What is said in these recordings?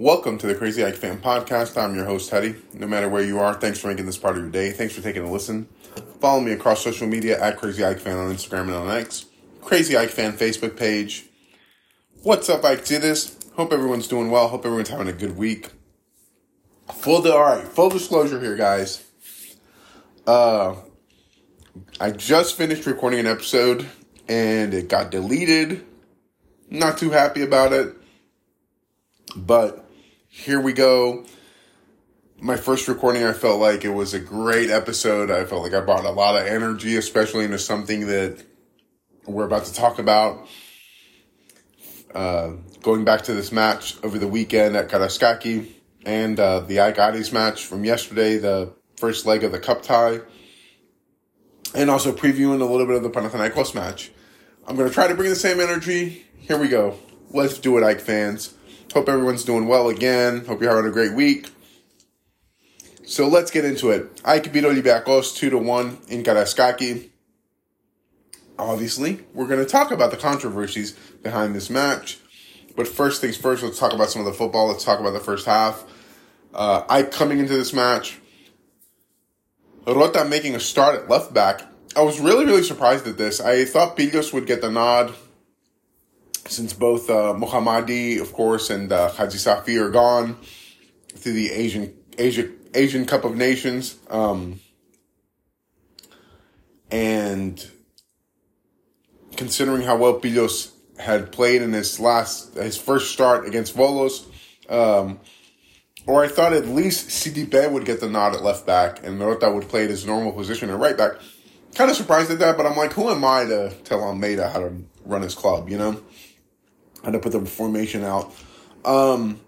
Welcome to the Crazy Ike Fan Podcast. I'm your host, Teddy. No matter where you are, thanks for making this part of your day. Thanks for taking a listen. Follow me across social media at Crazy Ike Fan on Instagram and on X. Crazy Ike Fan Facebook page. What's up, Ike this? Hope everyone's doing well. Hope everyone's having a good week. Full all right, full disclosure here, guys. Uh, I just finished recording an episode and it got deleted. Not too happy about it. But here we go. My first recording, I felt like it was a great episode. I felt like I brought a lot of energy, especially into something that we're about to talk about. Uh, going back to this match over the weekend at Karaiskaki and uh, the Ike match from yesterday, the first leg of the cup tie, and also previewing a little bit of the Panathinaikos match. I'm going to try to bring the same energy. Here we go. Let's do it, Ike fans. Hope everyone's doing well again. Hope you're having a great week. So let's get into it. Ike beat Olympiacos 2 to 1 in Karaiskaki. Obviously, we're going to talk about the controversies behind this match. But first things first, let's talk about some of the football. Let's talk about the first half. Uh, Ike coming into this match, Rota making a start at left back. I was really, really surprised at this. I thought Pilios would get the nod since both uh, of course, and uh, Hajsafi are gone through the Asian Asia Asian Cup of Nations, um, and considering how well Pilios had played in his last his first start against Volos, um, or I thought at least Sidibe would get the nod at left back and Rota would play at his normal position at right back. Kind of surprised at that, but I'm like, who am I to tell Almeida how to run his club, you know? How to put the formation out. Um,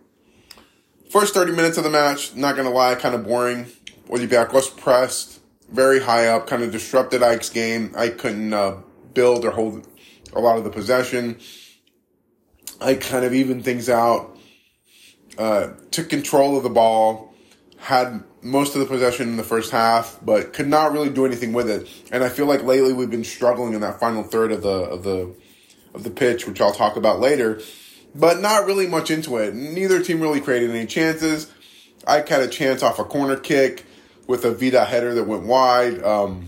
first 30 minutes of the match, not gonna lie, kind of boring. Olympiacos pressed very high up, kind of disrupted Ike's game. Ike couldn't uh, build or hold a lot of the possession. Ike kind of evened things out uh, took control of the ball, had most of the possession in the first half, but could not really do anything with it. And I feel like lately we've been struggling in that final third of the of the of the pitch, which I'll talk about later. But not really much into it. Neither team really created any chances. Ike had a chance off a corner kick with a Vida header that went wide. Um,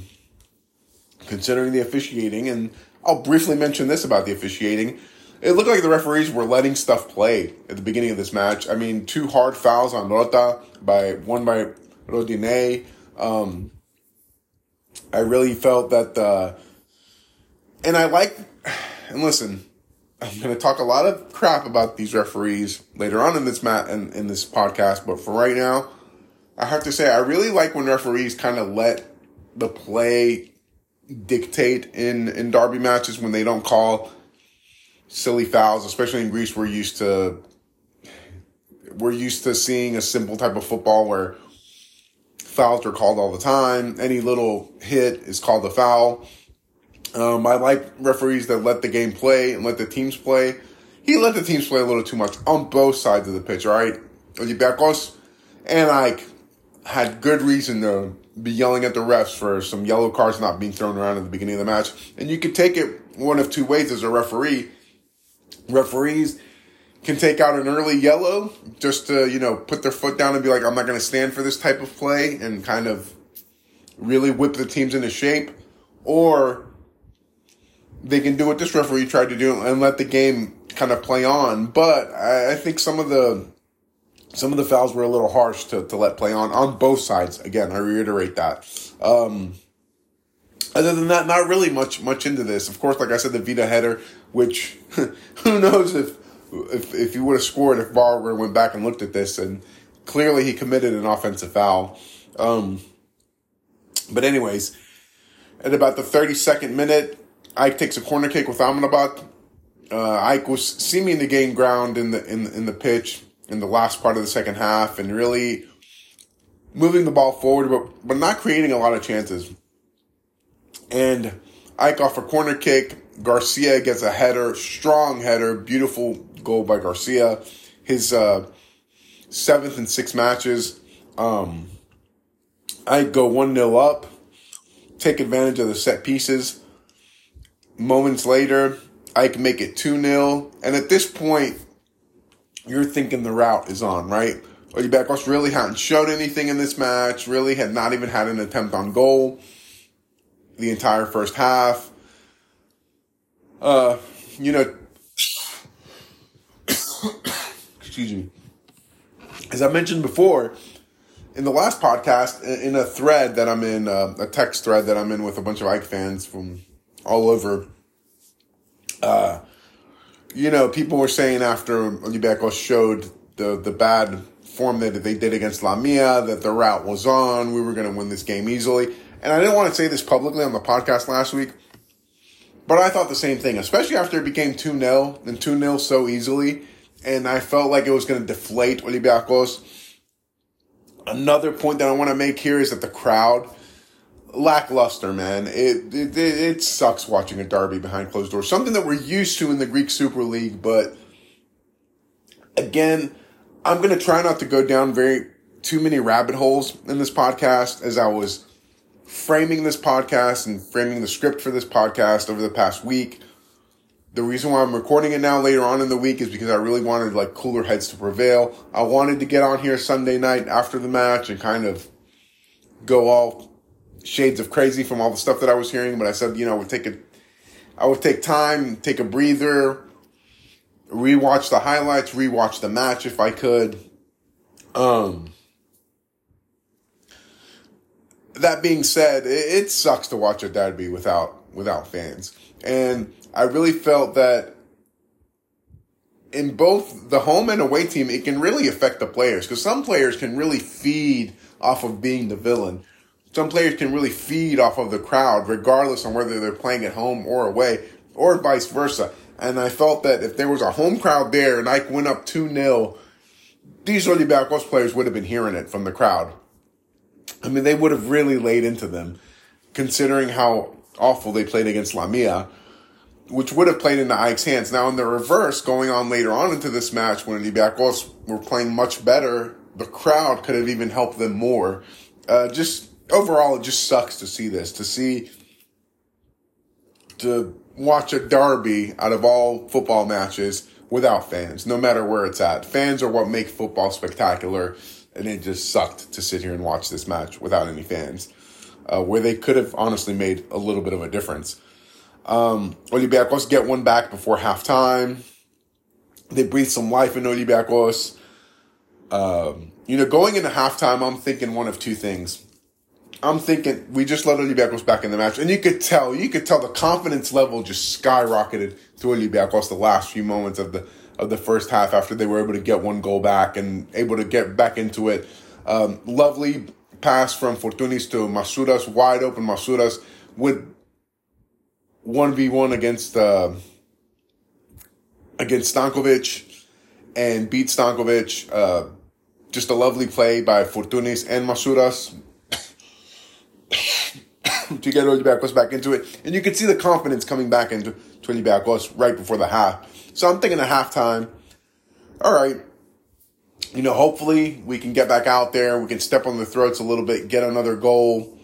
considering the officiating, and I'll briefly mention this about the officiating. It looked like the referees were letting stuff play at the beginning of this match. I mean, two hard fouls on Rota by one by Rodinei. Um, I really felt that the, and I like, and listen, I'm going to talk a lot of crap about these referees later on in this mat in, in this podcast, but for right now, I have to say I really like when referees kind of let the play dictate in in derby matches when they don't call silly fouls, especially in Greece. We're used to we're used to seeing a simple type of football where fouls are called all the time. Any little hit is called a foul. Um, I like referees that let the game play and let the teams play. He let the teams play a little too much on both sides of the pitch, all right? Olympiacos and I had good reason to be yelling at the refs for some yellow cards not being thrown around at the beginning of the match. And you could take it one of two ways as a referee referees can take out an early yellow just to, you know, put their foot down and be like, I'm not going to stand for this type of play and kind of really whip the teams into shape. Or they can do what this referee tried to do and let the game kind of play on. But I, I think some of the, some of the fouls were a little harsh to, to let play on, on both sides. Again, I reiterate that. Um, other than that, not really much much into this. Of course, like I said, the Vida header, which who knows if if if he would have scored if Barber went back and looked at this, and clearly he committed an offensive foul. Um, but anyways, at about the thirty second minute, Ike takes a corner kick with Amrabat. Uh, Ike was seeming to gain ground in the in in the pitch in the last part of the second half, and really moving the ball forward, but but not creating a lot of chances. And Ike off a corner kick. Garcia gets a header, strong header, beautiful goal by Garcia. His uh, seventh and sixth matches. Um, Ike go 1 0 up, take advantage of the set pieces. Moments later, Ike make it 2 0. And at this point, you're thinking the route is on, right? Olympiacos really hadn't showed anything in this match, really had not even had an attempt on goal the entire first half. Uh, you know, excuse me. As I mentioned before, in the last podcast, in a thread that I'm in, uh, a text thread that I'm in with a bunch of Ike fans from all over, uh, you know, people were saying after Olympiacos showed the, the bad form that they did against Lamia, that the route was on, we were going to win this game easily. And I didn't want to say this publicly on the podcast last week, but I thought the same thing, especially after it became 2 0 and 2 0 so easily. And I felt like it was going to deflate Olympiacos. Another point that I want to make here is that the crowd, lackluster, man. It, it, it sucks watching a derby behind closed doors. Something that we're used to in the Greek Super League, but again, I'm going to try not to go down very too many rabbit holes in this podcast as I was framing this podcast and framing the script for this podcast over the past week. The reason why I'm recording it now later on in the week is because I really wanted like cooler heads to prevail. I wanted to get on here Sunday night after the match and kind of go all shades of crazy from all the stuff that I was hearing, but I said, you know, I would take a I would take time, take a breather, rewatch the highlights, rewatch the match if I could. Um that being said, it, it sucks to watch a derby without without fans. And I really felt that in both the home and away team, it can really affect the players because some players can really feed off of being the villain. Some players can really feed off of the crowd, regardless on whether they're playing at home or away, or vice versa. And I felt that if there was a home crowd there and Ike went up 2 0, these early Olympiacos players would have been hearing it from the crowd. I mean, they would have really laid into them, considering how awful they played against Lamia, which would have played into Ike's hands. Now, in the reverse, going on later on into this match, when the Olympiacos were playing much better, the crowd could have even helped them more. Uh, just overall, it just sucks to see this, to see, to watch a derby out of all football matches without fans, no matter where it's at. Fans are what make football spectacular and it just sucked to sit here and watch this match without any fans, uh, where they could have honestly made a little bit of a difference. Um, Olympiacos get one back before halftime. They breathe some life in Olympiacos. Um, you know, going into halftime, I'm thinking one of two things. I'm thinking we just let Olympiacos back in the match, and you could tell, you could tell the confidence level just skyrocketed through Olympiacos the last few moments of the of the first half after they were able to get one goal back and able to get back into it. Um, lovely pass from Fortounis to Masouras, wide open Masouras with 1v1 against uh, against Stankovic and beat Stankovic. Uh, just a lovely play by Fortounis and Masouras to get Olympiacos back into it. And you can see the confidence coming back into Olympiacos right before the half. So I'm thinking at halftime, all right, you know, hopefully we can get back out there. We can step on the throats a little bit, get another goal,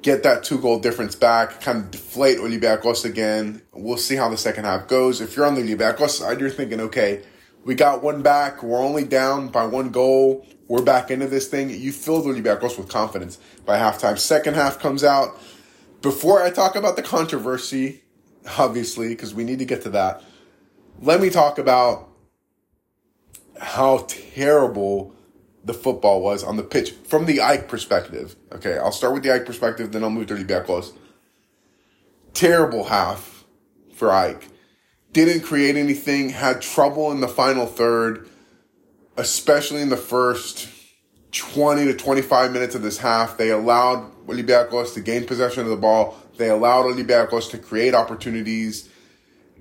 get that two goal difference back, kind of deflate Olympiacos again. We'll see how the second half goes. If you're on the Olympiacos side, you're thinking, okay, we got one back. We're only down by one goal. We're back into this thing. You filled Olympiacos with confidence by halftime. Second half comes out. Before I talk about the controversy, obviously, because we need to get to that let me talk about how terrible the football was on the pitch from the Ike perspective. Okay, I'll start with the Ike perspective, then I'll move to close. Terrible half for AEK. Didn't create anything, had trouble in the final third, especially in the first 20 to 25 minutes of this half. They allowed Olympiacos to gain possession of the ball. They allowed Olympiacos to create opportunities.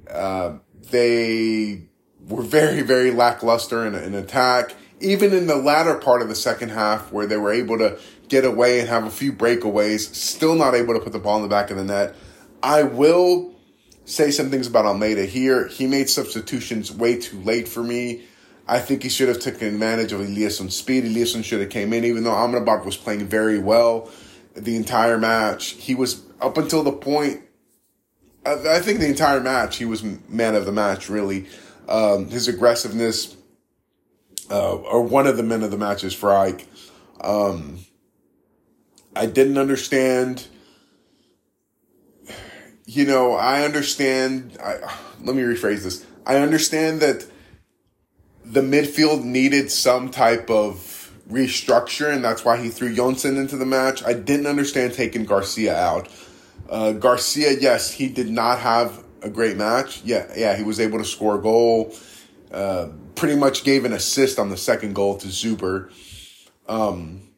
Uh, they were very, very lackluster in, in attack. Even in the latter part of the second half, where they were able to get away and have a few breakaways, still not able to put the ball in the back of the net. I will say some things about Almeida here. He made substitutions way too late for me. I think he should have taken advantage of Eliasson's speed. Eliasson should have came in, even though Amrabat was playing very well the entire match. He was up until the point I, think the entire match he was man of the match. Really, um, his aggressiveness uh, or one of the men of the matches for Ike. Um, I didn't understand. You know, I understand. I, let me rephrase this. I understand that the midfield needed some type of restructure, and that's why he threw Jonsson into the match. I didn't understand taking Garcia out. Uh, Garcia, yes, he did not have a great match. Yeah, yeah, he was able to score a goal. Uh, pretty much gave an assist on the second goal to Zuber. Um,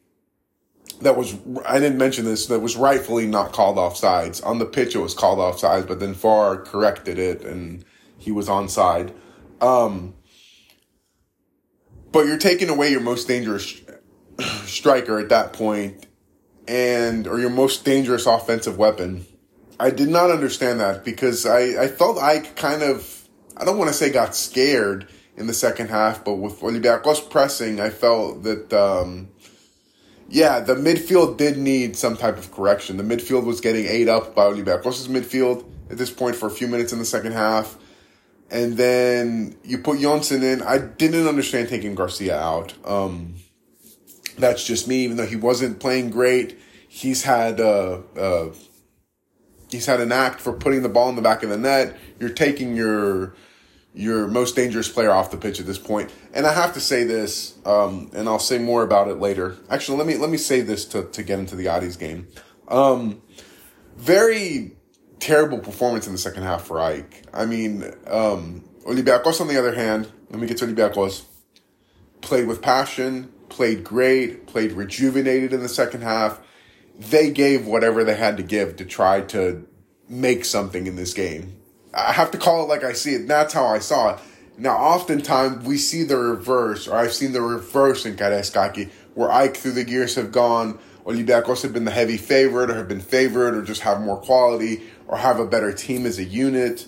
that was I didn't mention this. That was rightfully not called offsides on the pitch. It was called offsides, but then VAR corrected it, and he was onside. Um, but you're taking away your most dangerous striker at that point, and or your most dangerous offensive weapon. I did not understand that because I, I felt I kind of I don't want to say got scared in the second half, but with Olympiacos pressing, I felt that um, yeah, the midfield did need some type of correction. The midfield was getting ate up by Olympiacos' midfield at this point for a few minutes in the second half. And then you put Jonsson in. I didn't understand taking Garcia out. Um, that's just me, even though he wasn't playing great. He's had, uh, uh, he's had an act for putting the ball in the back of the net. You're taking your, your most dangerous player off the pitch at this point. And I have to say this, um, and I'll say more about it later. Actually, let me let me say this to to get into the Aris game. Um, very terrible performance in the second half for AEK. I mean, um, Olympiacos on the other hand, let me get to Olympiacos. Played with passion, played great, played rejuvenated in the second half. They gave whatever they had to give to try to make something in this game I have to call it like I see it. That's how I saw it. Now, oftentimes we see the reverse, or I've seen the reverse in Karaiskaki, where Ike through the years have gone, Olympiacos have been the heavy favorite, or have been favored, or just have more quality, or have a better team as a unit.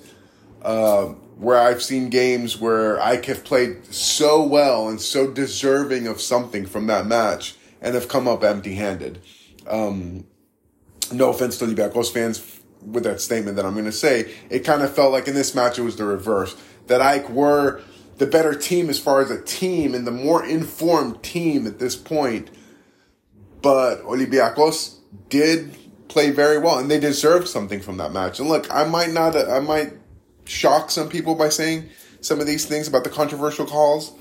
Uh, where I've seen games where Ike have played so well and so deserving of something from that match and have come up empty handed. Um, no offense to Olympiacos fans, with that statement that I'm going to say, it kind of felt like in this match it was the reverse. That AEK were the better team as far as a team and the more informed team at this point. But Olympiacos did play very well and they deserved something from that match. And look, I might not, I might shock some people by saying some of these things about the controversial calls,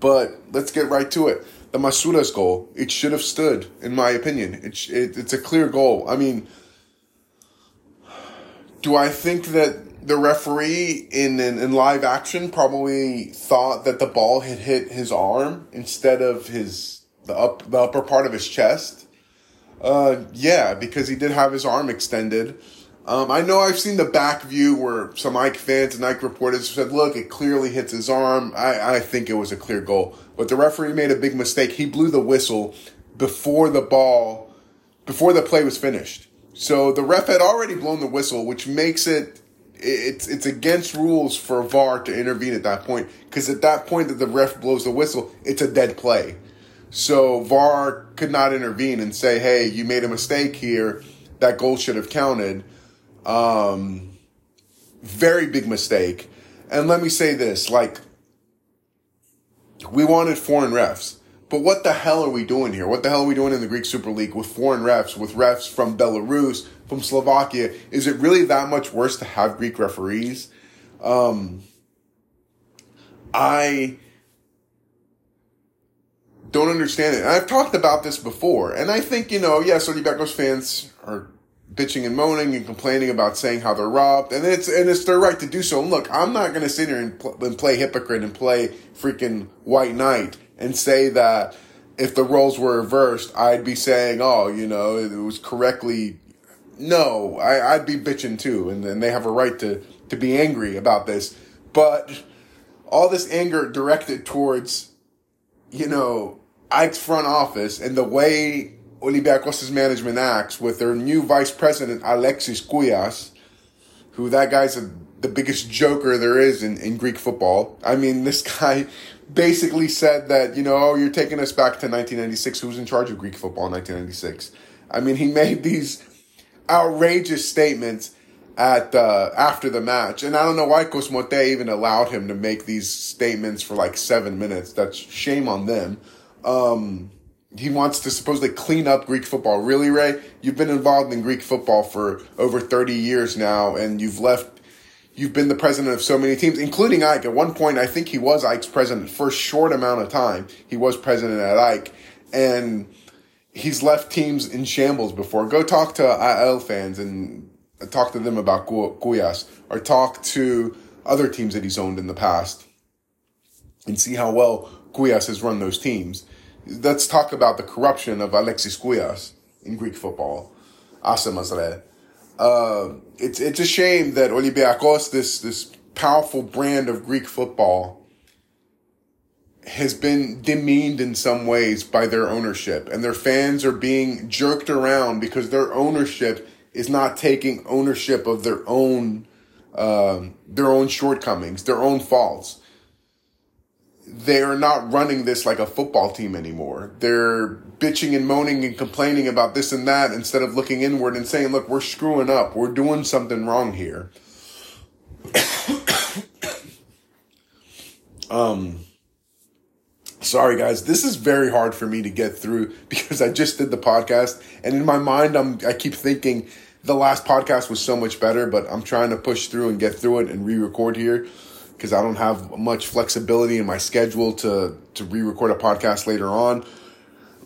but let's get right to it. The Masouras goal, it should have stood, in my opinion. It, it, it's a clear goal. I mean, do I think that the referee in, in, in live action probably thought that the ball had hit his arm instead of his the up the upper part of his chest? Uh, yeah, because he did have his arm extended. Um, I know I've seen the back view where some AEK fans and AEK reporters said, look, it clearly hits his arm. I, I think it was a clear goal. But the referee made a big mistake. He blew the whistle before the ball, before the play was finished. So the ref had already blown the whistle, which makes it it's it's against rules for VAR to intervene at that point because at that point that the ref blows the whistle, it's a dead play. So VAR could not intervene and say, "Hey, you made a mistake here. That goal should have counted." Um, very big mistake. And let me say this: like, we wanted foreign refs. But what the hell are we doing here? What the hell are we doing in the Greek Super League with foreign refs, with refs from Belarus, from Slovakia? Is it really that much worse to have Greek referees? Um, I don't understand it. I've talked about this before, and I think, you know, yes, Olympiacos fans are bitching and moaning and complaining about saying how they're robbed, and it's and it's their right to do so. And look, I'm not going to sit here and, pl- and play hypocrite and play freaking white knight and say that if the roles were reversed, I'd be saying, oh, you know, it was correctly. No, I, would be bitching too, and, and they have a right to, to be angry about this. But all this anger directed towards, you know, Ike's front office and the way Olympiacos' management acts with their new vice president, Alexis Kougias, who that guy's a, the biggest joker there is in, in Greek football. I mean, this guy basically said that, you know, oh, you're taking us back to 1996. Who was in charge of Greek football in 1996? I mean, he made these outrageous statements. at uh, after the match, and I don't know why Cosmote even allowed him to make these statements for like seven minutes. That's shame on them. Um, he wants to supposedly clean up Greek football. Really, Ray? You've been involved in Greek football for over 30 years now, and you've left, you've been the president of so many teams, including Ike. At one point, I think he was Ike's president for a short amount of time. He was president at Ike, and he's left teams in shambles before. Go talk to IL fans and talk to them about Kougias, or talk to other teams that he's owned in the past, and see how well Kougias has run those teams let's talk about the corruption of Alexis Kougias in Greek football. Asa Mazre. Uh, it's it's a shame that Olympiacos, this this powerful brand of Greek football, has been demeaned in some ways by their ownership, and their fans are being jerked around because their ownership is not taking ownership of their own um, their own shortcomings, their own faults they're not running this like a football team anymore. They're bitching and moaning and complaining about this and that instead of looking inward and saying, look, we're screwing up. We're doing something wrong here. um, sorry guys, this is very hard for me to get through because I just did the podcast and in my mind, I'm, I keep thinking the last podcast was so much better, but I'm trying to push through and get through it and re-record here because I don't have much flexibility in my schedule to to re-record a podcast later on.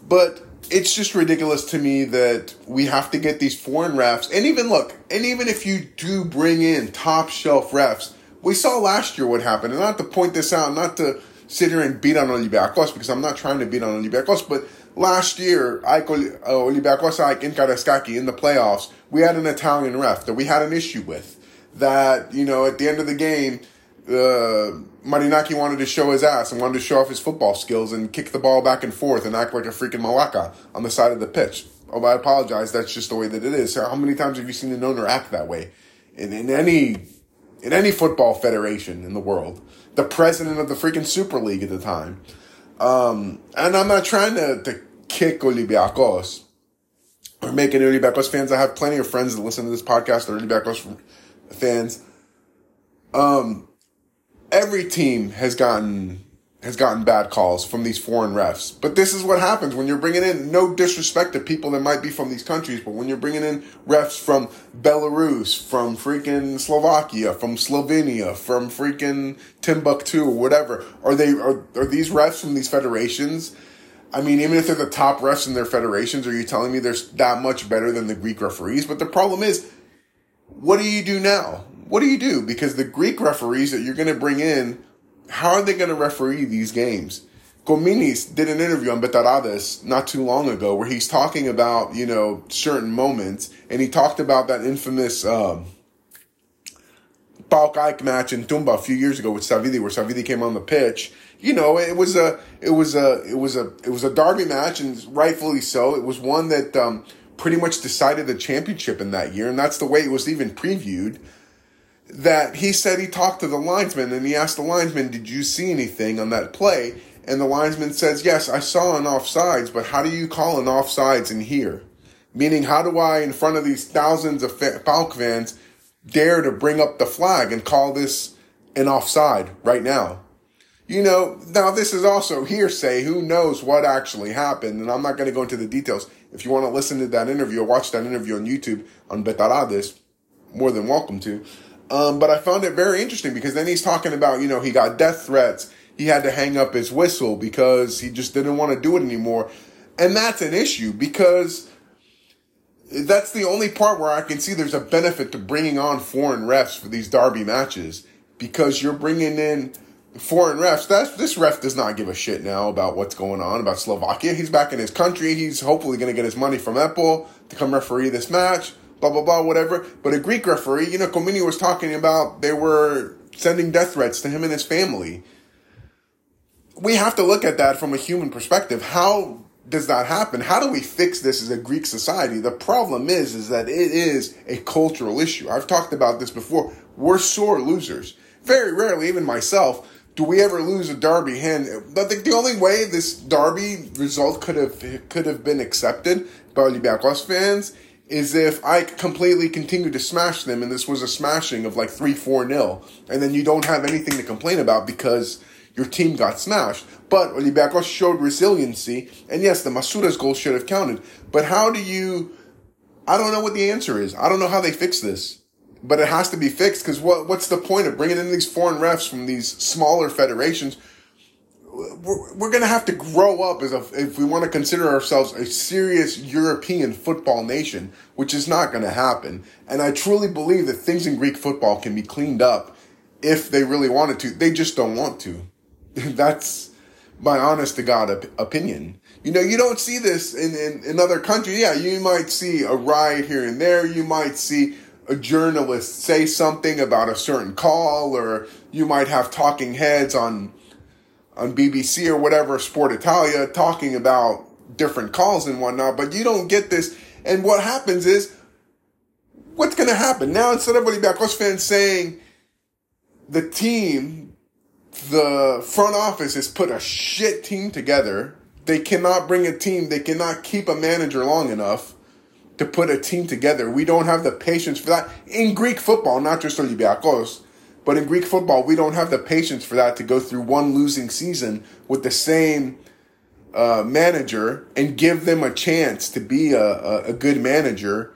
But it's just ridiculous to me that we have to get these foreign refs. And even look, and even if you do bring in top shelf refs, we saw last year what happened. And not to point this out, not to sit here and beat on Olympiacos because I'm not trying to beat on Olympiacos, but last year, uh, Olympiacos Olympiacos in Karaiskaki in the playoffs, we had an Italian ref that we had an issue with. That, you know, at the end of the game, uh, Marinaki wanted to show his ass and wanted to show off his football skills and kick the ball back and forth and act like a freaking malaka on the side of the pitch. Oh, I apologize. That's just the way that it is. How many times have you seen an owner act that way in, in any in any football federation in the world? The president of the freaking Super League at the time. Um, and I'm not trying to, to kick Olympiacos or make any Olympiacos fans. I have plenty of friends that listen to this podcast that are Olympiacos fans. Um, every team has gotten has gotten bad calls from these foreign refs. But this is what happens when you're bringing in no disrespect to people that might be from these countries, but when you're bringing in refs from Belarus, from freaking Slovakia, from Slovenia, from freaking Timbuktu or whatever, are they are, are these refs from these federations? I mean, even if they're the top refs in their federations, are you telling me they're that much better than the Greek referees? But the problem is, what do you do now? What do you do? Because the Greek referees that you're going to bring in, how are they going to referee these games? Kominis did an interview on Betarades not too long ago where he's talking about, you know, certain moments, and he talked about that infamous um, PAOK AEK match in Toumba a few years ago with Savidi, where Savidi came on the pitch. You know, it was a, it was a, it was a, it was a derby match, and rightfully so. It was one that um, pretty much decided the championship in that year, and that's the way it was even previewed that he said he talked to the linesman and he asked the linesman, Did you see anything on that play? And the linesman says, Yes, I saw an offsides, but how do you call an offsides in here? Meaning, how do I, in front of these thousands of PAOK fans, dare to bring up the flag and call this an offside right now? You know, now this is also hearsay. Who knows what actually happened? And I'm not going to go into the details. If you want to listen to that interview or watch that interview on YouTube on Betarades, more than welcome to. Um, but I found it very interesting because then he's talking about, you know, he got death threats. He had to hang up his whistle because he just didn't want to do it anymore. And that's an issue because that's the only part where I can see there's a benefit to bringing on foreign refs for these derby matches because you're bringing in foreign refs. That's, this ref does not give a shit now about what's going on about Slovakia. He's back in his country. He's hopefully going to get his money from EPOL to come referee this match blah blah blah, whatever. But a Greek referee, you know, Komini was talking about they were sending death threats to him and his family. We have to look at that from a human perspective. How does that happen? How do we fix this as a Greek society? The problem is, is that it is a cultural issue. I've talked about this before. We're sore losers. Very rarely, even myself, do we ever lose a derby hand. But the, the only way this derby result could have could have been accepted by Olympiacos fans is if I completely continue to smash them and this was a smashing of like 3 4 nil, and then you don't have anything to complain about because your team got smashed. But Olympiacos showed resiliency, and yes, the Masouras goal should have counted. But how do you? I don't know what the answer is. I don't know how they fix this, but it has to be fixed because what what's the point of bringing in these foreign refs from these smaller federations? We're, we're going to have to grow up as a, if we want to consider ourselves a serious European football nation, which is not going to happen. And I truly believe that things in Greek football can be cleaned up if they really wanted to. They just don't want to. That's my honest to God op- opinion. You know, you don't see this in, in, in other countries. Yeah, you might see a riot here and there. You might see a journalist say something about a certain call, or you might have talking heads on on BBC or whatever, Sport Italia, talking about different calls and whatnot. But you don't get this. And what happens is, what's going to happen now? Instead of Olympiacos fans saying the team the front office has put a shit team together. They cannot bring a team, they cannot keep a manager long enough to put a team together. We don't have the patience for that. In Greek football, not just Olympiacos, but in Greek football, we don't have the patience for that to go through one losing season with the same uh, manager and give them a chance to be a, a, a good manager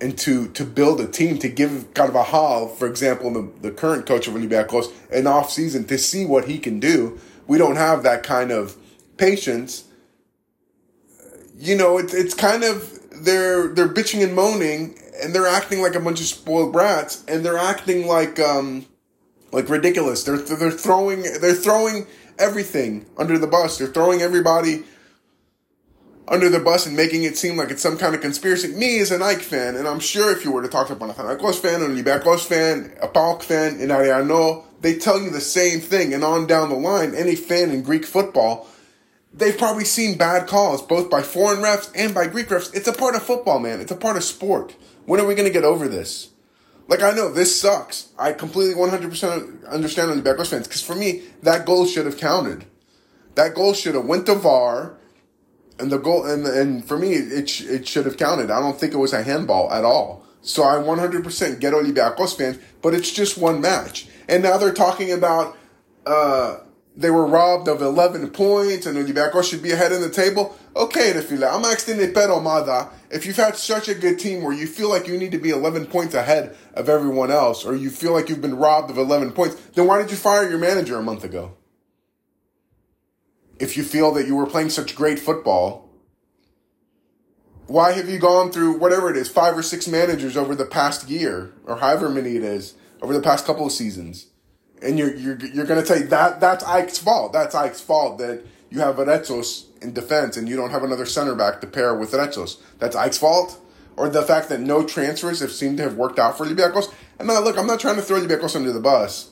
and to to build a team to give Carvalhal, for example, the, the current coach of Olympiacos, an off season to see what he can do. We don't have that kind of patience. You know, it's it's kind of they're they're bitching and moaning and they're acting like a bunch of spoiled brats and they're acting like um like ridiculous. They're they're throwing they're throwing everything under the bus. They're throwing everybody under the bus and making it seem like it's some kind of conspiracy. Me as an Ike fan, and I'm sure if you were to talk to a Panathinaikos fan, or a Olympiacos fan, a PAOK fan, an Ariano, they tell you the same thing. And on down the line, any fan in Greek football, they've probably seen bad calls, both by foreign refs and by Greek refs. It's a part of football, man. It's a part of sport. When are we going to get over this? Like, I know this sucks. I completely 100% understand on the Olympiacos fans, because for me, that goal should have counted. That goal should have went to VAR and the goal and and for me it it should have counted. I don't think it was a handball at all. So I 100% get Olympiacos fans, but it's just one match. And now they're talking about uh, they were robbed of 11 points and Olympiacos should be ahead in the table. Okay, Refile, I'm asking pero Mada, if you've had such a good team where you feel like you need to be 11 points ahead of everyone else, or you feel like you've been robbed of 11 points, then why did you fire your manager a month ago? if you feel that you were playing such great football, why have you gone through whatever it is, five or six managers over the past year, or however many it is, over the past couple of seasons? And you're you're you're gonna say that that's Ike's fault. That's Ike's fault that you have Retsos in defense and you don't have another center back to pair with Retsos. That's Ike's fault? Or the fact that no transfers have seemed to have worked out for Olympiacos? And now look, I'm not trying to throw Olympiacos under the bus.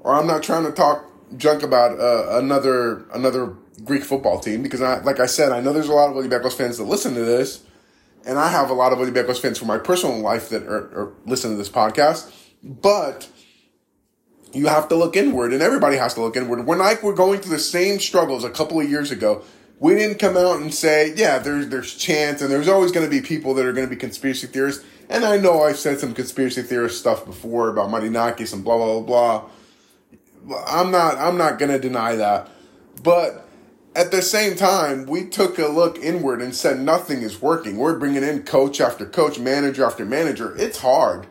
Or I'm not trying to talk junk about uh, another another Greek football team because, I, like I said, I know there's a lot of Olympiacos fans that listen to this, and I have a lot of Olympiacos fans from my personal life that are, are listen to this podcast. But you have to look inward, and everybody has to look inward. When like we're going through the same struggles a couple of years ago, we didn't come out and say, yeah, there's there's chance, and there's always going to be people that are going to be conspiracy theorists. And I know I've said some conspiracy theorist stuff before about Marinakis and blah blah blah blah. I'm not I'm not going to deny that, but at the same time, we took a look inward and said nothing is working. We're bringing in coach after coach, manager after manager. It's hard.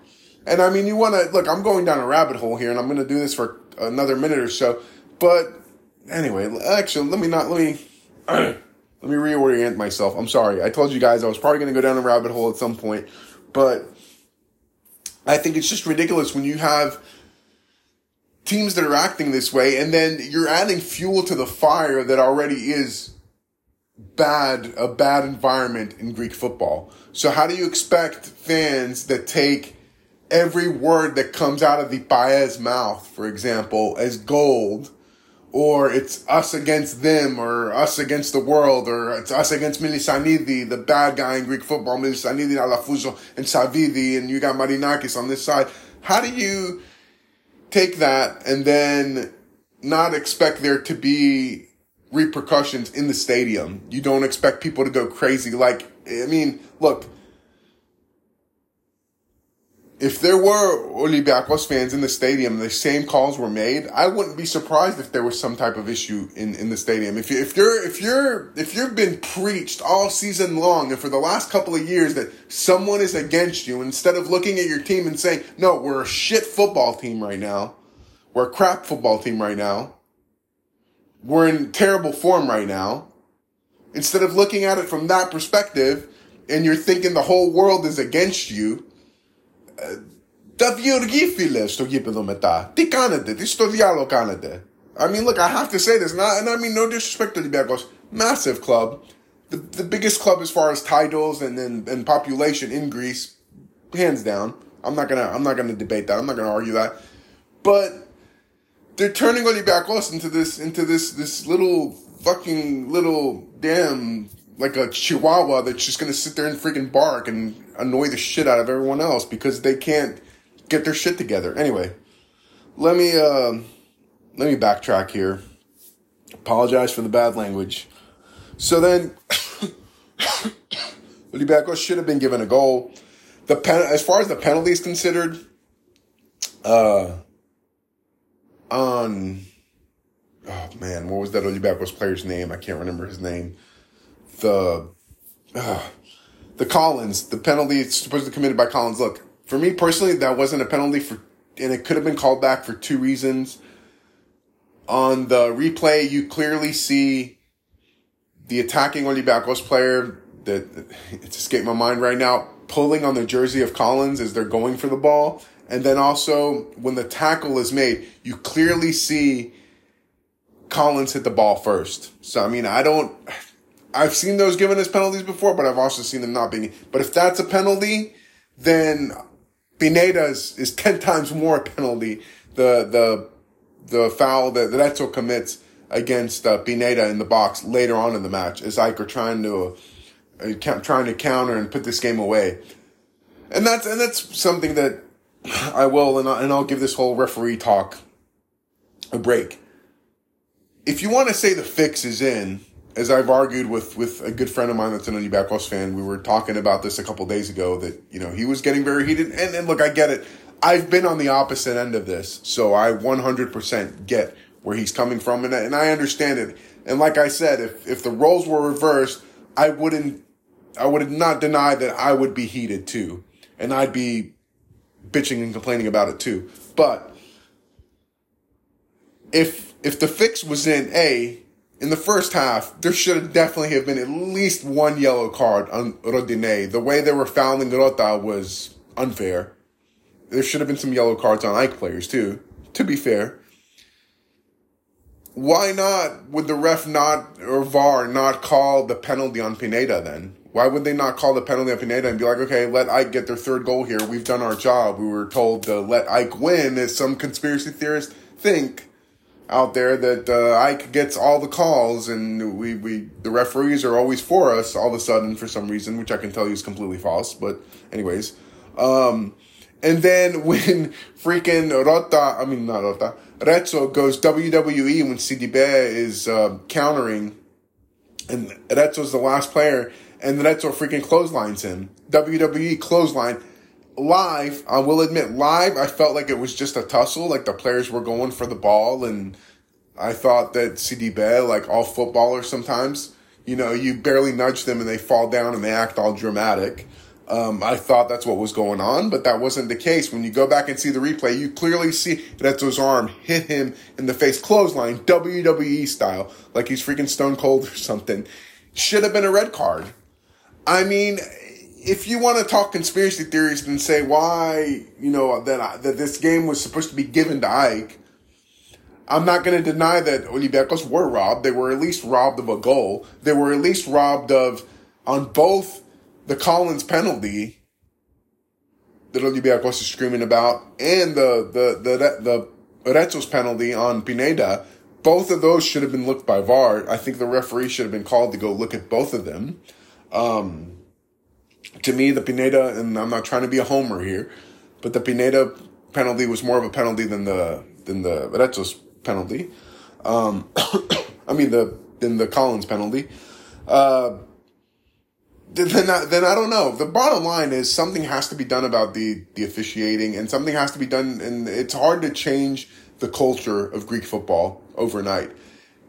And I mean, you want to look, I'm going down a rabbit hole here and I'm going to do this for another minute or so. But anyway, actually, let me not, let me, let me reorient myself. I'm sorry. I told you guys I was probably going to go down a rabbit hole at some point. But I think it's just ridiculous when you have teams that are acting this way, and then you're adding fuel to the fire that already is bad, a bad environment in Greek football. So how do you expect fans that take every word that comes out of the Paez mouth, for example, as gold, or it's us against them, or us against the world, or it's us against Milisanidi, the bad guy in Greek football, Milisanidi, Alafuso, and Savidi, and you got Marinakis on this side. How do you take that and then not expect there to be repercussions in the stadium. You don't expect people to go crazy. Like, I mean, look, if there were Olympiacos fans in the stadium the same calls were made, I wouldn't be surprised if there was some type of issue in, in the stadium. If you if you're if you're if you've been preached all season long and for the last couple of years that someone is against you, instead of looking at your team and saying, "No, we're a shit football team right now. We're a crap football team right now. We're in terrible form right now." Instead of looking at it from that perspective and you're thinking the whole world is against you, τα διοργεί στο γήπεδο μετά. Τι κάνετε, τι στο διάλογο κάνετε. I mean, look, I have to say this, not, and I mean no disrespect to Olympiacos, massive club, the, the biggest club as far as titles and, and and population in Greece, hands down. I'm not gonna I'm not gonna debate that. I'm not gonna argue that. But they're turning Olympiacos into this into this this little fucking little damn like a chihuahua that's just gonna sit there and freaking bark and annoy the shit out of everyone else because they can't get their shit together. Anyway, let me uh, let me backtrack here. Apologize for the bad language. So then, Olympiacos should have been given a goal. The pen, as far as the penalty is considered, uh, on oh man, what was that Olympiacos player's name? I can't remember his name the uh, the Collins, the penalty supposedly committed by Collins. Look, for me personally, that wasn't a penalty for, and it could have been called back for two reasons. On the replay, you clearly see the attacking Olympiacos player that it's escaped my mind right now, pulling on the jersey of Collins as they're going for the ball. And then also when the tackle is made, you clearly see Collins hit the ball first. So I mean, I don't I've seen those given as penalties before, but I've also seen them not being. But if that's a penalty, then Pineda is, ten times more a penalty. The the the foul that Retzo commits against uh, Pineda in the box later on in the match as Iker trying to uh, trying to counter and put this game away, and that's and that's something that I will and, I, and I'll give this whole referee talk a break. If you want to say the fix is in, as I've argued with with a good friend of mine that's an Olympiacos fan, we were talking about this a couple days ago that you know he was getting very heated. And, and look, I get it. I've been on the opposite end of this, so I 100% get where he's coming from, and, and I understand it. And like I said, if if the roles were reversed, I wouldn't, I would not deny that I would be heated too, and I'd be bitching and complaining about it too. But if if the fix was in a in the first half, there should definitely have been at least one yellow card on Rodinei. The way they were fouling Rota was unfair. There should have been some yellow cards on Ike players too, to be fair. Why not would the ref not or VAR not call the penalty on Pineda then? Why would they not call the penalty on Pineda and be like, okay, let Ike get their third goal here. We've done our job. We were told to let Ike win, as some conspiracy theorists think out there that uh, Ike gets all the calls and we, we the referees are always for us all of a sudden for some reason, which I can tell you is completely false. But anyways, um, and then when freaking Rota, I mean not Rota, Retzo goes WWE when Sidibe is uh, countering, and Retzo's the last player, and Retzo freaking clotheslines him. WWE clothesline live, I will admit, live, I felt like it was just a tussle. Like the players were going for the ball, and I thought that CD Sidibe, like all footballers, sometimes, you know, you barely nudge them and they fall down and they act all dramatic. Um, I thought that's what was going on, but that wasn't the case. When you go back and see the replay, you clearly see Retzo's arm hit him in the face, clothesline, WWE style, like he's freaking stone cold or something. Should have been a red card. I mean, if you want to talk conspiracy theories and say why you know that that this game was supposed to be given to Ike, I'm not going to deny that Olympiacos were robbed. They were at least robbed of a goal. They were at least robbed of on both the Collins penalty that Olympiacos is screaming about and the the the the, the penalty on Pineda. Both of those should have been looked by VAR. I think the referee should have been called to go look at both of them. Um, to me, the Pineda, and I'm not trying to be a homer here, but the Pineda penalty was more of a penalty than the than the Retzo's penalty. Um, I mean the than the Collins penalty. Uh, then I, then I don't know. The bottom line is something has to be done about the the officiating, and something has to be done. And it's hard to change the culture of Greek football overnight.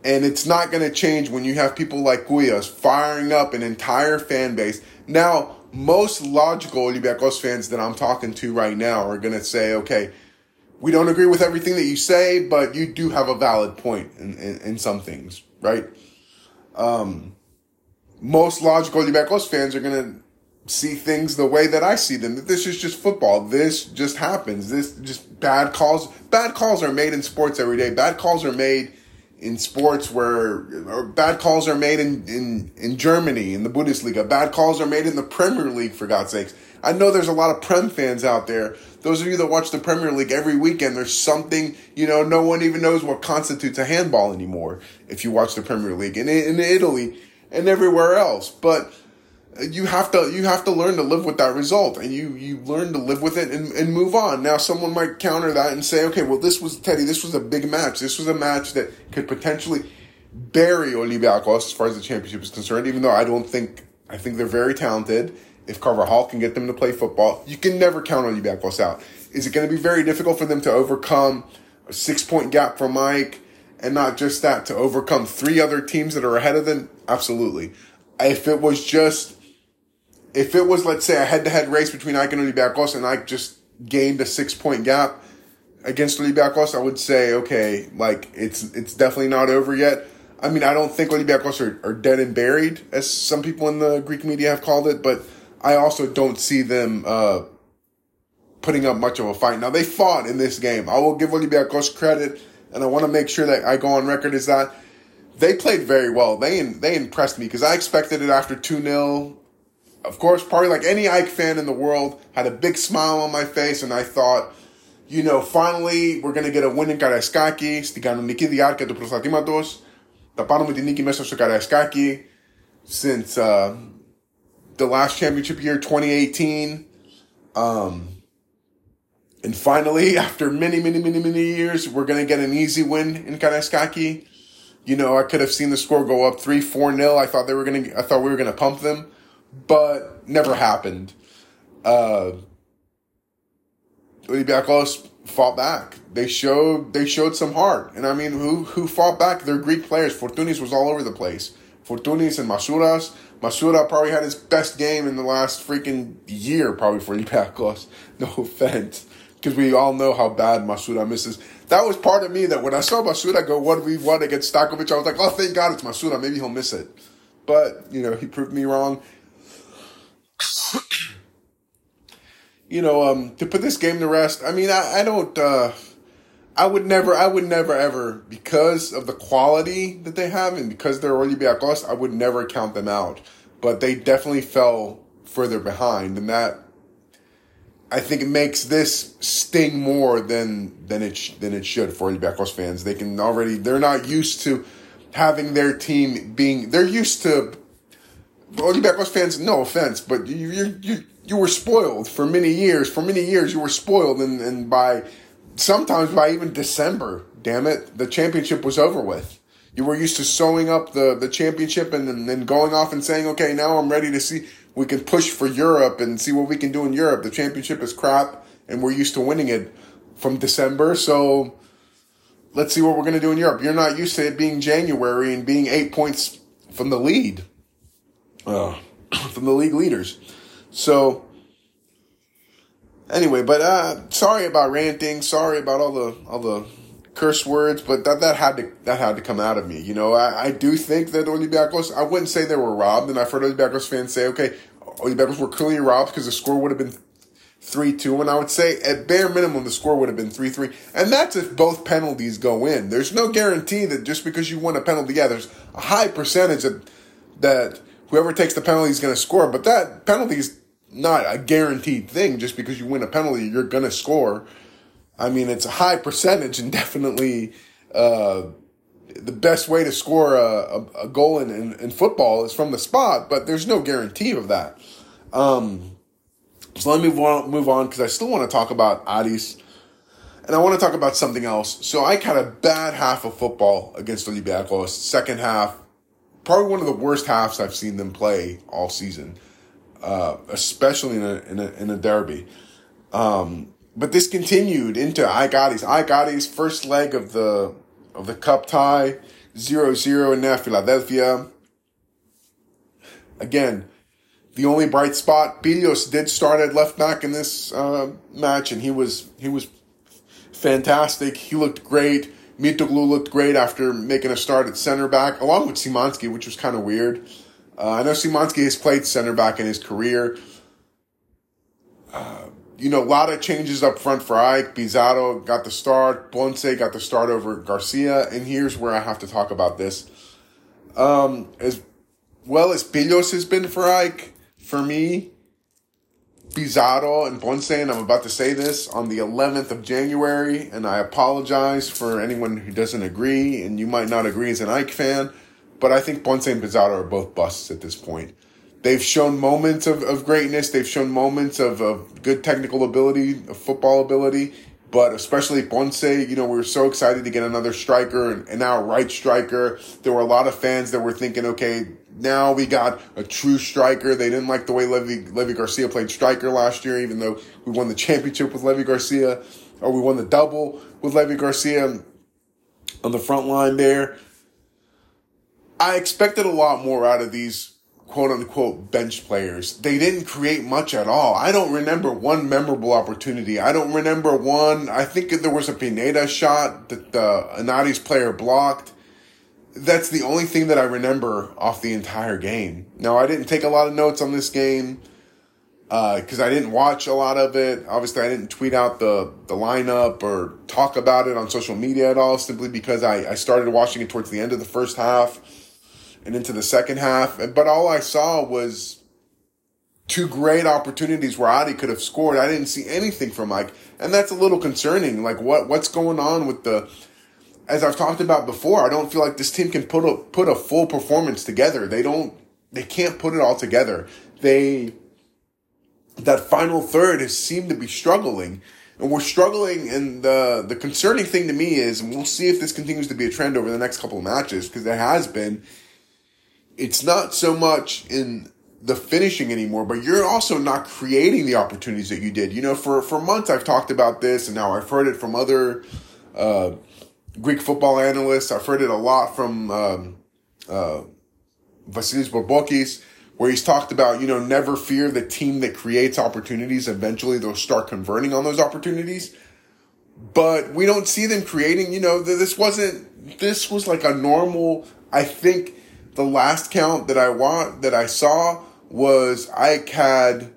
And it's not going to change when you have people like Kougias firing up an entire fan base. Now, most logical Olympiacos fans that I'm talking to right now are going to say, okay, we don't agree with everything that you say, but you do have a valid point in, in, in some things, right? Um, most logical Olympiacos fans are going to see things the way that I see them. That this is just football. This just happens. This just bad calls. Bad calls are made in sports every day. Bad calls are made in sports where bad calls are made in, in, in Germany in the Bundesliga. Bad calls are made in the Premier League for God's sakes. I know there's a lot of Prem fans out there. Those of you that watch the Premier League every weekend, there's something, you know, no one even knows what constitutes a handball anymore if you watch the Premier League in, in Italy and everywhere else. But you have to you have to learn to live with that result and you you learn to live with it and, and move on. Now someone might counter that and say okay well this was teddy this was a big match. This was a match that could potentially bury olympiacos as far as the championship is concerned even though i don't think i think they're very talented. If Carvalhal can get them to play football you can never count olympiacos out. Is it going to be very difficult for them to overcome a six point gap from mike and not just that to overcome three other teams that are ahead of them? Absolutely. If it was just if it was, let's say, a head to head race between Ike and Olympiacos and Ike just gained a six point gap against Olympiacos, I would say, okay, like it's it's definitely not over yet. I mean, I don't think Olympiacos are, are dead and buried, as some people in the Greek media have called it, but I also don't see them uh, putting up much of a fight. Now, they fought in this game. I will give Olympiacos credit, and I want to make sure that I go on record as that they played very well. They they impressed me because I expected it after 2 0 of course, probably like any Ike fan in the world, had a big smile on my face, and I thought, you know, finally we're gonna get a win in Karaiskaki, στην κανονική διάρκεια του πρωταθλήματος. Θα πάρουμε την νίκη μέσα στο Karaiskaki since uh, the last championship year, 2018. Um, and finally, after many, many, many, many years, we're gonna get an easy win in Karaiskaki. You know, I could have seen the score go up three, four nil. I thought they were gonna. I thought we were gonna pump them but never happened. Uh, Olympiacos fought back. They showed they showed some heart, and I mean, who who fought back? They're Greek players. Fortounis was all over the place. Fortounis and Masouras. Masura probably had his best game in the last freaking year, probably for Olympiacos. No offense, because we all know how bad Masura misses. That was part of me that when I saw Masura go one v one against Stankovic, I was like, oh, thank God it's Masura. Maybe he'll miss it. But you know, he proved me wrong. you know, um, to put this game to rest, I mean, I, I don't, uh, I would never, I would never ever, because of the quality that they have and because they're Olympiacos, I would never count them out. But they definitely fell further behind, and that I think it makes this sting more than than it sh- than it should for Olympiacos fans. They can already, they're not used to having their team being, they're used to Olympiacos fans. No offense, but you you you you were spoiled for many years. For many years, you were spoiled, and, and by sometimes by even December, damn it, the championship was over with. You were used to sewing up the, the championship and then going off and saying, okay, now I'm ready to see, we can push for Europe and see what we can do in Europe. The championship is crap and we're used to winning it from December. So let's see what we're going to do in Europe. You're not used to it being January and being eight points from the lead, uh, from the league leaders. So anyway, but uh, sorry about ranting. Sorry about all the all the curse words, but that that had to that had to come out of me. You know, I, I do think that Olympiacos. I wouldn't say they were robbed, and I've heard Olympiacos fans say, okay, Olympiacos were clearly robbed because the score would have been. 3 2, and I would say at bare minimum the score would have been 3 3. And that's if both penalties go in. There's no guarantee that just because you won a penalty, yeah, there's a high percentage that, that whoever takes the penalty is going to score, but that penalty is not a guaranteed thing. Just because you win a penalty, you're going to score. I mean, it's a high percentage and definitely uh, the best way to score a, a, a goal in, in, in, football is from the spot, but there's no guarantee of that. Um, so let me move on, because I still want to talk about Aris. And I want to talk about something else. So I had a bad half of football against Olympiacos. Second half, probably one of the worst halves I've seen them play all season. uh, especially in a, in a, in a derby. Um, but this continued into Aigadi's. Aigadi's first leg of the of the cup tie, 0-0 in Philadelphia. Again, the only bright spot, Pilios did start at left back in this uh, match, and he was he was fantastic. He looked great. Mitoglou looked great after making a start at center back, along with Szymanski, which was kind of weird. Uh, I know Szymanski has played center back in his career. Uh, you know, a lot of changes up front for Ike. Pizarro got the start. Ponce got the start over Garcia. And here's where I have to talk about this. Um, as well as Pilios has been for Ike, for me, Pizarro and Ponce, and I'm about to say this on the 11th of January, and I apologize for anyone who doesn't agree, and you might not agree as an Ike fan, but I think Ponce and Pizarro are both busts at this point. They've shown moments of, of greatness, they've shown moments of, of good technical ability, of football ability, but especially Ponce, you know, we were so excited to get another striker and, and now a right striker. There were a lot of fans that were thinking, okay, now we got a true striker. They didn't like the way Levi, Levi Garcia played striker last year, even though we won the championship with Levi Garcia, or we won the double with Levi Garcia on the front line there. I expected a lot more out of these quote unquote bench players. They didn't create much at all. I don't remember one memorable opportunity. I don't remember one. I think there was a Pineda shot that the Anadi's player blocked that's the only thing that I remember off the entire game. Now, I didn't take a lot of notes on this game because uh, I didn't watch a lot of it. Obviously, I didn't tweet out the, the lineup or talk about it on social media at all, simply because I, I started watching it towards the end of the first half and into the second half. But all I saw was two great opportunities where Aris could have scored. I didn't see anything from Mike, and that's a little concerning. Like, what what's going on with the as I've talked about before, I don't feel like this team can put a put a full performance together. They don't they can't put it all together. They that final third has seemed to be struggling. And we're struggling and the the concerning thing to me is and we'll see if this continues to be a trend over the next couple of matches, because there has been, it's not so much in the finishing anymore, but you're also not creating the opportunities that you did. You know, for for months I've talked about this and now I've heard it from other uh, Greek football analysts. I've heard it a lot from um, uh, Vasilis where he's talked about, you know, never fear the team that creates opportunities. Eventually, they'll start converting on those opportunities. But we don't see them creating, you know, this wasn't, this was like a normal, I think the last count that I want, that I saw was I had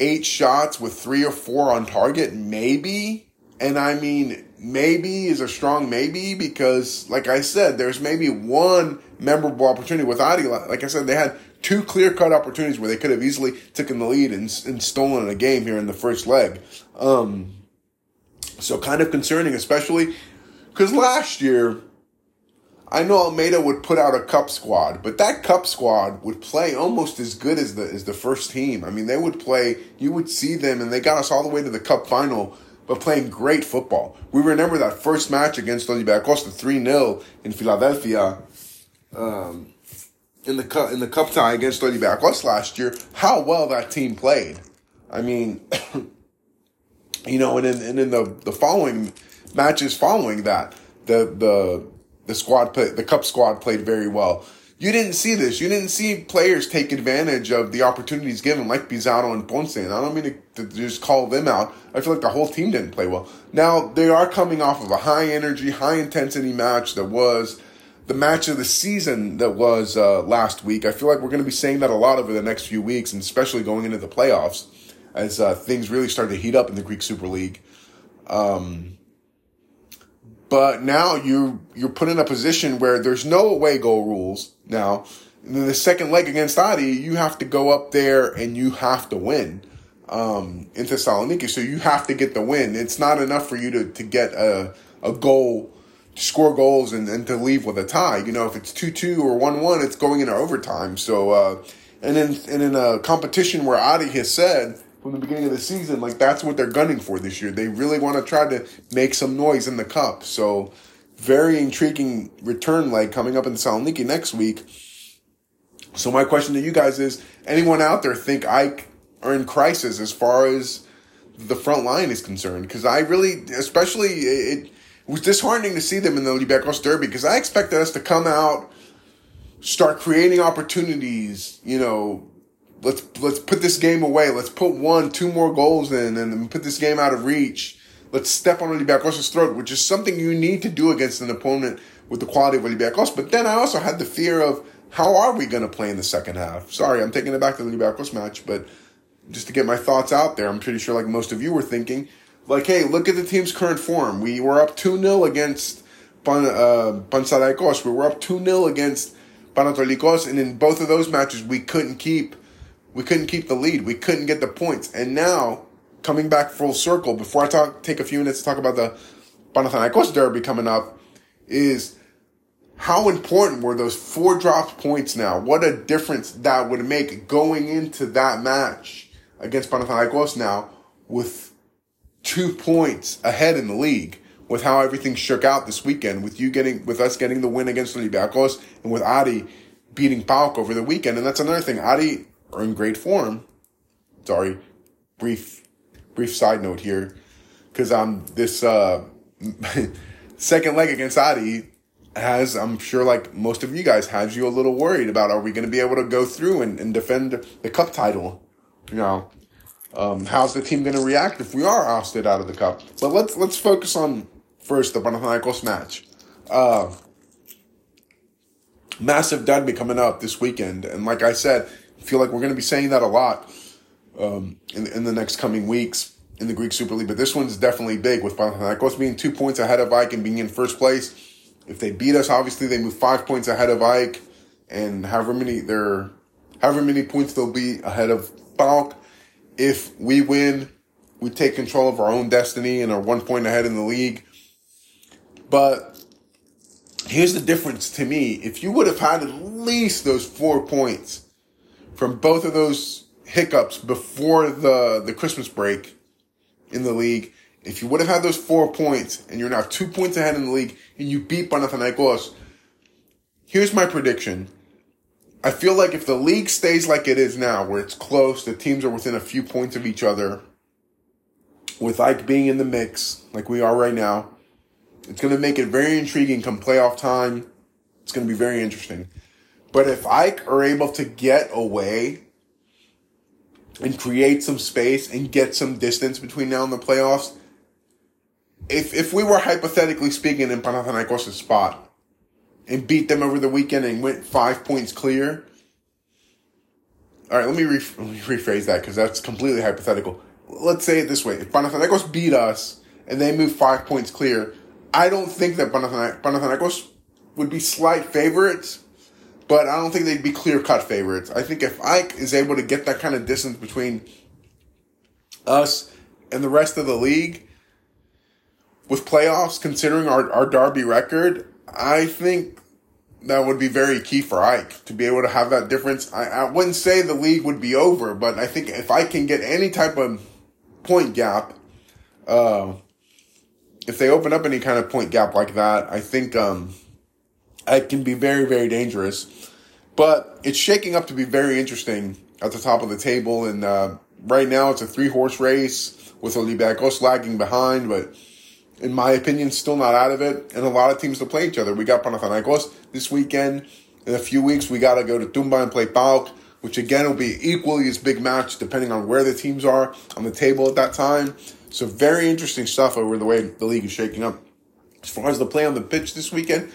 eight shots with three or four on target, maybe. And I mean, maybe is a strong maybe because, like I said, there's maybe one memorable opportunity with Aris. Like I said, they had two clear cut opportunities where they could have easily taken the lead and, and stolen a game here in the first leg. Um, so kind of concerning, especially because last year, I know Almeyda would put out a cup squad, but that cup squad would play almost as good as the as the first team. I mean, they would play. You would see them, and they got us all the way to the cup final but playing great football. We remember that first match against Olympiacos, the 3 0 in Philadelphia, um, in the cup in the cup tie against Olympiacos last year. How well that team played. I mean, you know, and in, and in the, the following matches following that, the the the squad play, the cup squad played very well. You didn't see this. You didn't see players take advantage of the opportunities given, like Pizarro and Ponce. And I don't mean to, to, just call them out. I feel like the whole team didn't play well. Now, they are coming off of a high energy, high intensity match that was the match of the season that was uh, last week. I feel like we're going to be saying that a lot over the next few weeks, and especially going into the playoffs as uh, things really start to heat up in the Greek Super League. Um, but now you you're put in a position where there's no away goal rules now. The second leg against Aris, you have to go up there and you have to win um, in Thessaloniki. So you have to get the win. It's not enough for you to, to get a, a goal, score goals and, and to leave with a tie. You know, if it's 2 2 or 1 1, it's going into overtime. So, uh, and in, and in a competition where Aris has said, from the beginning of the season, like that's what they're gunning for this year. They really want to try to make some noise in the cup. So, very intriguing return leg coming up in Saloniki next week. So my question to you guys is: Anyone out there think AEK are in crisis as far as the front line is concerned? Because I really, especially it, was disheartening to see them in the Olympiacos Derby because I expected us to come out, start creating opportunities. You know, let's let's put this game away. Let's put one, two more goals in, and put this game out of reach. Let's step on Olympiacos' throat, which is something you need to do against an opponent with the quality of Olympiacos. But then I also had the fear of how are we going to play in the second half? Sorry, I'm taking it back to the Olympiacos match, but just to get my thoughts out there, I'm pretty sure like most of you were thinking, like, hey, look at the team's current form. We were up 2 0 against Pan, uh, Panathinaikos. We were up 2 0 against Panetolikos, and in both of those matches, we couldn't keep we couldn't keep the lead. We couldn't get the points. And now, coming back full circle, before I talk, take a few minutes to talk about the Panathinaikos derby coming up, is how important were those four dropped points now? What a difference that would make going into that match against Panathinaikos now with two points ahead in the league with how everything shook out this weekend with you getting with us getting the win against Olympiacos and with Aris beating PAOK over the weekend. And that's another thing. Adi are in great form. Sorry, brief brief side note here. Cause I'm this uh second leg against Aris has, I'm sure, like most of you guys, has you a little worried about are we going to be able to go through and, and defend the cup title? You know, um, how's the team going to react if we are ousted out of the cup? But let's let's focus on first the Panathinaikos match. Uh, massive derby coming up this weekend, and like I said, I feel like we're going to be saying that a lot um, in in the next coming weeks in the Greek Super League. But this one's definitely big with Panathinaikos being two points ahead of Ike and being in first place if they beat us, obviously they move five points ahead of Ike, and however many they're however many points they'll be ahead of PAOK. If we win, we take control of our own destiny and are one point ahead in the league. But here's the difference to me. If you would have had at least those four points from both of those hiccups before the, the Christmas break in the league, if you would have had those four points and you're now two points ahead in the league and you beat Panathinaikos, here's my prediction. I feel like if the league stays like it is now, where it's close, the teams are within a few points of each other, with Ike being in the mix, like we are right now, it's going to make it very intriguing come playoff time. It's going to be very interesting. But if Ike are able to get away and create some space and get some distance between now and the playoffs, if if we were hypothetically speaking in Panathinaikos' spot and beat them over the weekend and went five points clear. All right, let me, re- let me rephrase that because that's completely hypothetical. Let's say it this way: If Panathinaikos beat us and they move five points clear, I don't think that Panathinaikos would be slight favorites, but I don't think they'd be clear cut favorites. I think if Ike is able to get that kind of distance between us and the rest of the league, with playoffs, considering our, our Derby record, I think that would be very key for Ike to be able to have that difference. I, I wouldn't say the league would be over, but I think if I can get any type of point gap, uh, if they open up any kind of point gap like that, I think um, it can be very, very dangerous. But it's shaking up to be very interesting at the top of the table. And uh, right now, it's a three horse race with Olympiacos lagging behind, but in my opinion, still not out of it, and a lot of teams to play each other. We got Panathinaikos this weekend. In a few weeks, we got to go to Toumba and play PAOK, which again will be equally as big match depending on where the teams are on the table at that time. So very interesting stuff over the way the league is shaking up. As far as the play on the pitch this weekend,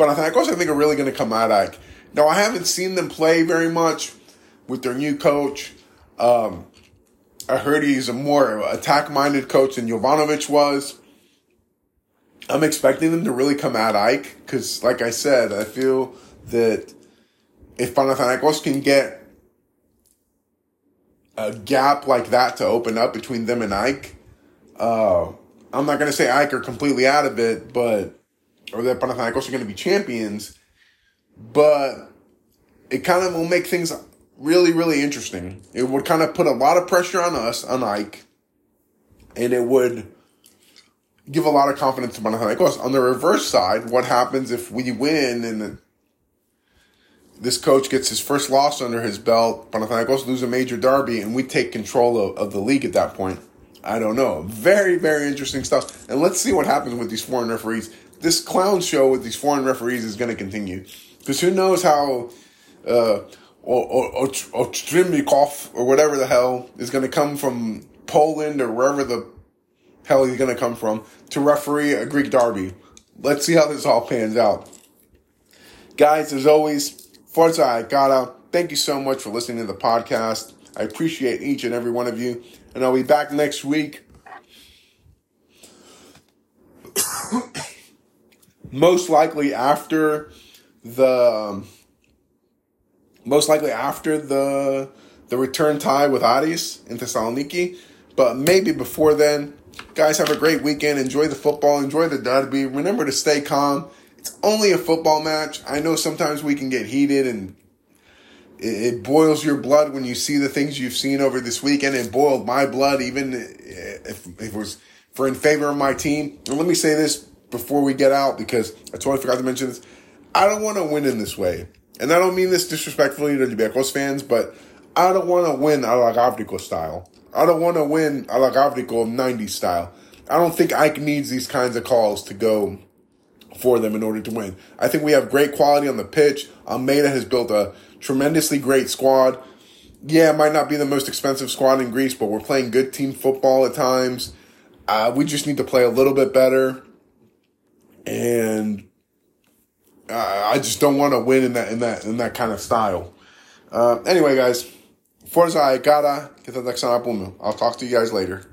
Panathinaikos I think are really going to come out. Like now, I haven't seen them play very much with their new coach. Um, I heard he's a more attack-minded coach than Jovanovic was. I'm expecting them to really come at Ike because, like I said, I feel that if Panathinaikos can get a gap like that to open up between them and Ike, uh, I'm not going to say Ike are completely out of it, but or that Panathinaikos are going to be champions, but it kind of will make things really, really interesting. It would kind of put a lot of pressure on us, on Ike, and it would give a lot of confidence to Panathinaikos. On the reverse side, what happens if we win and this coach gets his first loss under his belt. Panathinaikos lose a major derby, and we take control of, of the league at that point. I don't know. Very, very interesting stuff. And let's see what happens with these foreign referees. This clown show with these foreign referees is going to continue. Because who knows how uh, or whatever the hell is going to come from Poland or wherever the hell he's going to come from to referee a Greek derby. Let's see how this all pans out. Guys, as always, Forza Aikara, thank you so much for listening to the podcast. I appreciate each and every one of you. And I'll be back next week. most likely after the um, most likely after the the return tie with Aris in Thessaloniki, but maybe before then. Guys, have a great weekend. Enjoy the football. Enjoy the derby. Remember to stay calm. It's only a football match. I know sometimes we can get heated and it, boils your blood when you see the things you've seen over this weekend. It boiled my blood, even if, if it was for in favor of my team. And let me say this before we get out, because I totally forgot to mention this. I don't want to win in this way. And I don't mean this disrespectfully to Olympiacos fans, but I don't want to win a la Gavrico style. I don't want to win a la Gavrico 90s style. I don't think Ike needs these kinds of calls to go for them in order to win. I think we have great quality on the pitch. Almeyda has built a tremendously great squad. Yeah, it might not be the most expensive squad in Greece, but we're playing good team football at times. Uh, we just need to play a little bit better, and I just don't want to win in that in that in that kind of style. Uh, anyway, guys, Forza Aikara, I'll talk to you guys later.